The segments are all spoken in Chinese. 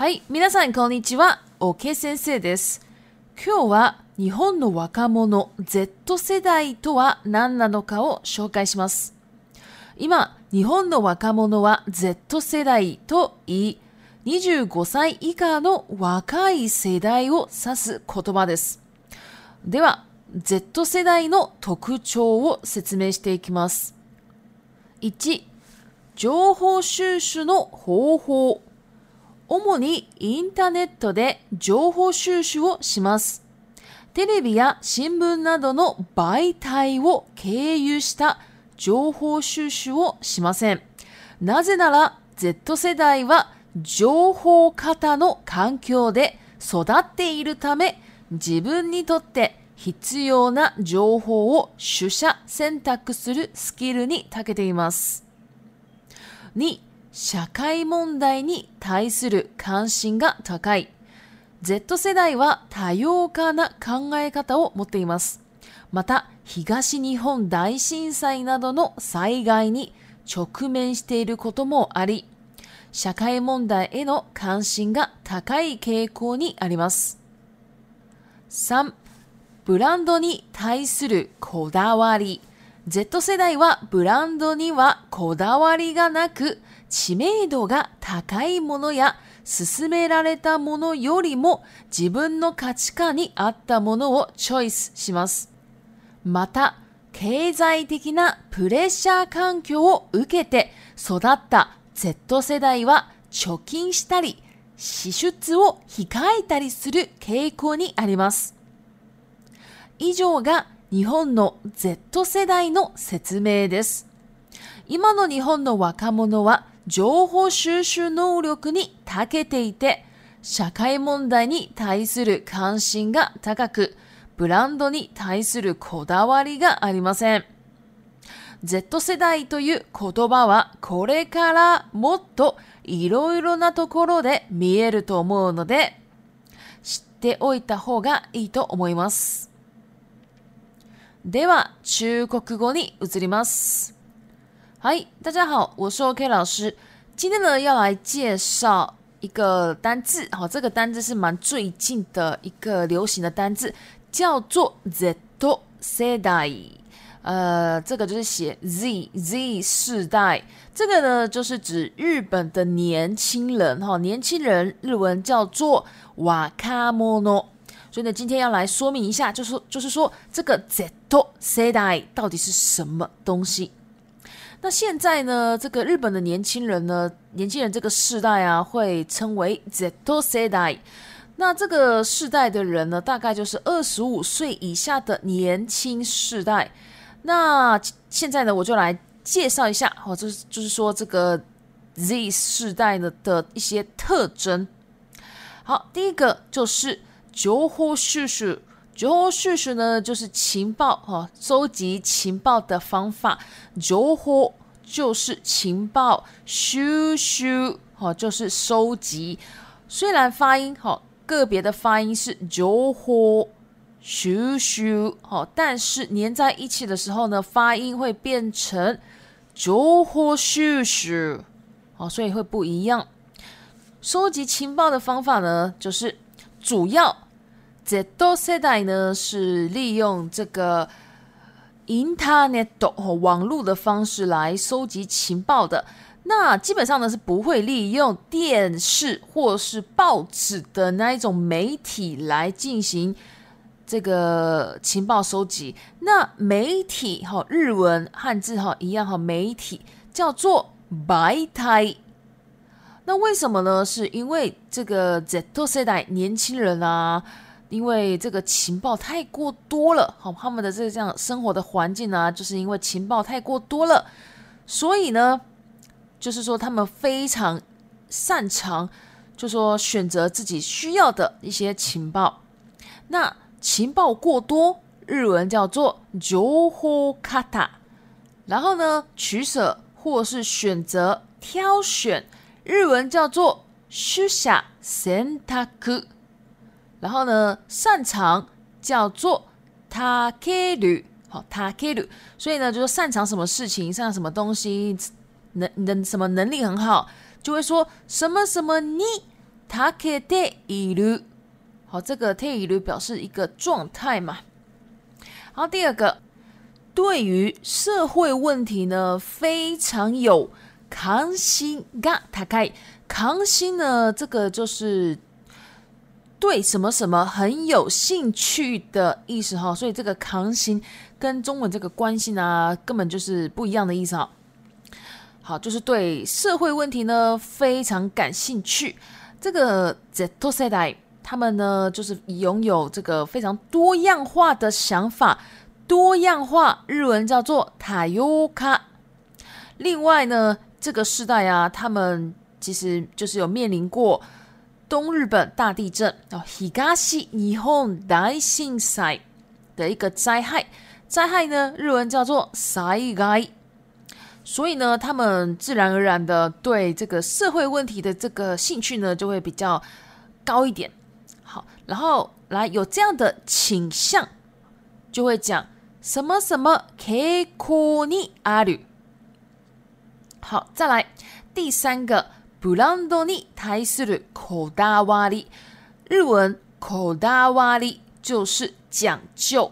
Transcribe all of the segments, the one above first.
はい、皆さんこんにちは、OK 先生です。今日は日本の若者 Z 世代とは何なのかを紹介します。今、日本の若者は Z 世代と言い、25歳以下の若い世代を指す言葉です。では、Z 世代の特徴を説明していきます。1、情報収集の方法。主にインターネットで情報収集をします。テレビや新聞などの媒体を経由した情報収集をしません。なぜなら Z 世代は情報型の環境で育っているため自分にとって必要な情報を取捨選択するスキルに長けています。2社会問題に対する関心が高い。Z 世代は多様化な考え方を持っています。また、東日本大震災などの災害に直面していることもあり、社会問題への関心が高い傾向にあります。3. ブランドに対するこだわり。Z 世代はブランドにはこだわりがなく、知名度が高いものや勧められたものよりも自分の価値観に合ったものをチョイスします。また、経済的なプレッシャー環境を受けて育った Z 世代は貯金したり、支出を控えたりする傾向にあります。以上が日本の Z 世代の説明です。今の日本の若者は情報収集能力に長けていて、社会問題に対する関心が高く、ブランドに対するこだわりがありません。Z 世代という言葉はこれからもっといろいろなところで見えると思うので、知っておいた方がいいと思います。では中国語に移ります。い、大家好，我是 OK 老师。今天呢，要来介绍一个单字。好，这个单字是蛮最近的一个流行的单字，叫做 Z 世代。呃，这个就是写 Z Z 世代。这个呢，就是指日本的年轻人。哈，年轻人日文叫做ワ卡莫诺。所以呢，今天要来说明一下，就是就是说，这个 Z 世代到底是什么东西？那现在呢，这个日本的年轻人呢，年轻人这个世代啊，会称为 Z 世代。那这个世代的人呢，大概就是二十五岁以下的年轻世代。那现在呢，我就来介绍一下，或就是就是说这个 Z 世代的的一些特征。好，第一个就是。情火嘘嘘，情火嘘嘘呢？就是情报哈，收集情报的方法。情火就是情报，嘘嘘哈就是收集。虽然发音哈，个别的发音是情火嘘嘘哈，但是连在一起的时候呢，发音会变成情火嘘嘘，哦，所以会不一样。收集情报的方法呢，就是。主要这多世代呢，是利用这个 internet 哈网络的方式来收集情报的。那基本上呢，是不会利用电视或是报纸的那一种媒体来进行这个情报收集。那媒体哈日文汉字哈一样哈，媒体叫做媒体。那为什么呢？是因为这个 Z 世代年轻人啊，因为这个情报太过多了，好，他们的这个这样生活的环境呢，就是因为情报太过多了，所以呢，就是说他们非常擅长，就说选择自己需要的一些情报。那情报过多，日文叫做“ j o o h k a t a 然后呢，取舍或是选择挑选。日文叫做书下センタク，然后呢，擅长叫做タケル，好，タケル，所以呢，就说擅长什么事情，擅长什么东西，能能什么能力很好，就会说什么什么你タケテイル，好，这个テイル表示一个状态嘛。好，第二个，对于社会问题呢，非常有。関心が高开，関心呢？这个就是对什么什么很有兴趣的意思哈。所以这个“関心”跟中文这个关系呢，根本就是不一样的意思啊。好，就是对社会问题呢非常感兴趣。这个 z e t 他们呢就是拥有这个非常多样化的想法，多样化日文叫做 t a 卡。k a 另外呢。这个时代啊，他们其实就是有面临过东日本大地震哦，Higashi Nihon Dai 的一个灾害，灾害呢，日文叫做 s a 所以呢，他们自然而然的对这个社会问题的这个兴趣呢，就会比较高一点。好，然后来有这样的倾向，就会讲什么什么 k i o n i Aru。好，再来第三个，ブランドに対する口だわり。日文口だわり就是讲究。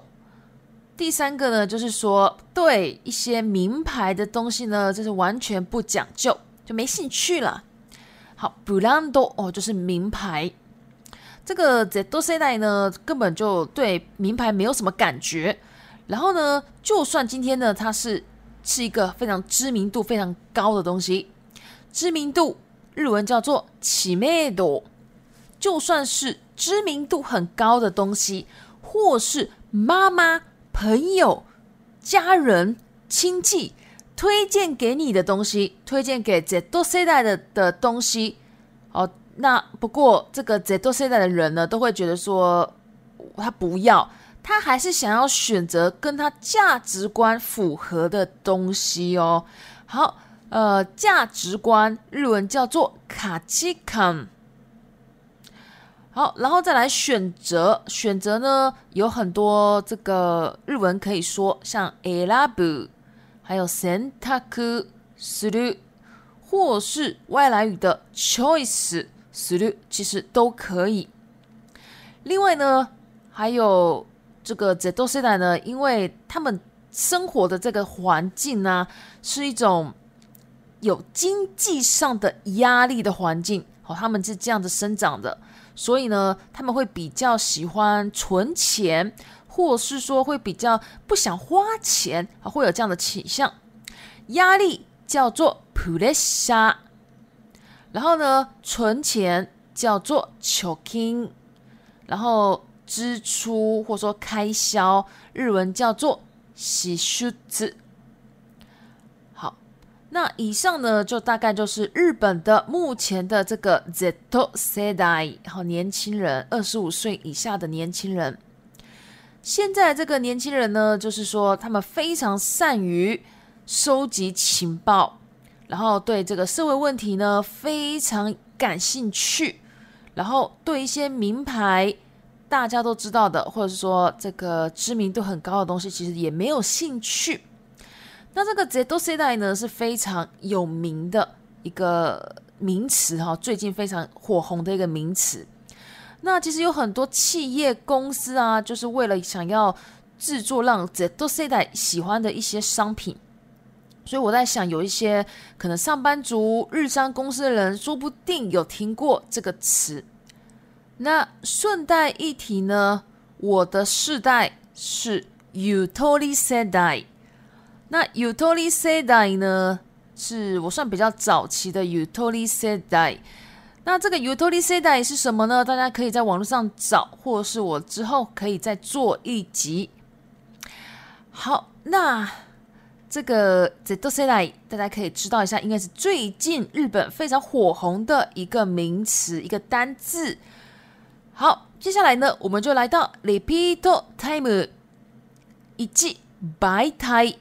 第三个呢，就是说对一些名牌的东西呢，就是完全不讲究，就没兴趣了。好，ブランド哦，就是名牌。这个在多世代呢，根本就对名牌没有什么感觉。然后呢，就算今天呢，他是。是一个非常知名度非常高的东西，知名度日文叫做“知名度”。就算是知名度很高的东西，或是妈妈、朋友、家人、亲戚推荐给你的东西，推荐给在多世代的的东西，哦，那不过这个在多世代的人呢，都会觉得说他不要。他还是想要选择跟他价值观符合的东西哦。好，呃，价值观日文叫做卡 a k 好，然后再来选择，选择呢有很多这个日文可以说，像 “elabu”，还有 “sentaku suu”，或是外来语的 “choice suu”，其实都可以。另外呢，还有。这个捷多世代呢，因为他们生活的这个环境呢，是一种有经济上的压力的环境，好，他们是这样子生长的，所以呢，他们会比较喜欢存钱，或是说会比较不想花钱，会有这样的倾向。压力叫做 p u s h i n 然后呢，存钱叫做 choking，然后。支出或说开销，日文叫做“洗ゅ子”。好，那以上呢就大概就是日本的目前的这个“ Sedai，好，年轻人，二十五岁以下的年轻人。现在这个年轻人呢，就是说他们非常善于收集情报，然后对这个社会问题呢非常感兴趣，然后对一些名牌。大家都知道的，或者是说这个知名度很高的东西，其实也没有兴趣。那这个 “Z 世代”呢是非常有名的一个名词哈，最近非常火红的一个名词。那其实有很多企业公司啊，就是为了想要制作让 Z 世代喜欢的一些商品，所以我在想，有一些可能上班族、日商公司的人，说不定有听过这个词。那顺带一提呢，我的世代是 Utori a i 那 Utori a i 呢，是我算比较早期的 Utori a i 那这个 Utori a i 是什么呢？大家可以在网络上找，或是我之后可以再做一集。好，那这个 z e t s d a i 大家可以知道一下，应该是最近日本非常火红的一个名词，一个单字。好，接下来呢，我们就来到リピートタイム。一、媒体、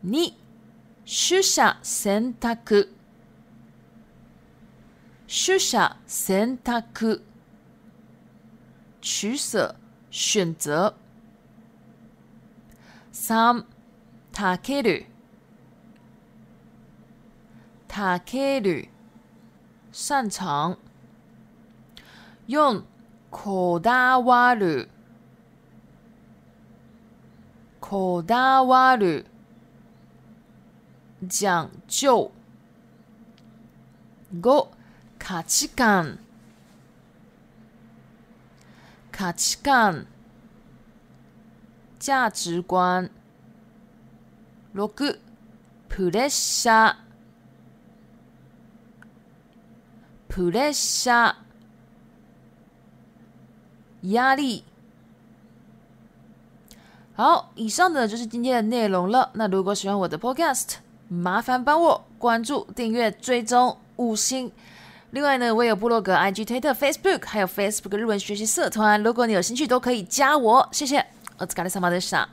二、取舍、选择、三、たける。他开路，擅长用口大挖路，口大挖路讲究。五价值观，价值观，价值观。六个普雷夏。普雷ー压力。好，以上的就是今天的内容了。那如果喜欢我的 Podcast，麻烦帮我关注、订阅、追踪、五星。另外呢，我有部落格、IG、Twitter、Facebook，还有 Facebook 日文学习社团。如果你有兴趣，都可以加我。谢谢。お疲れ様でした。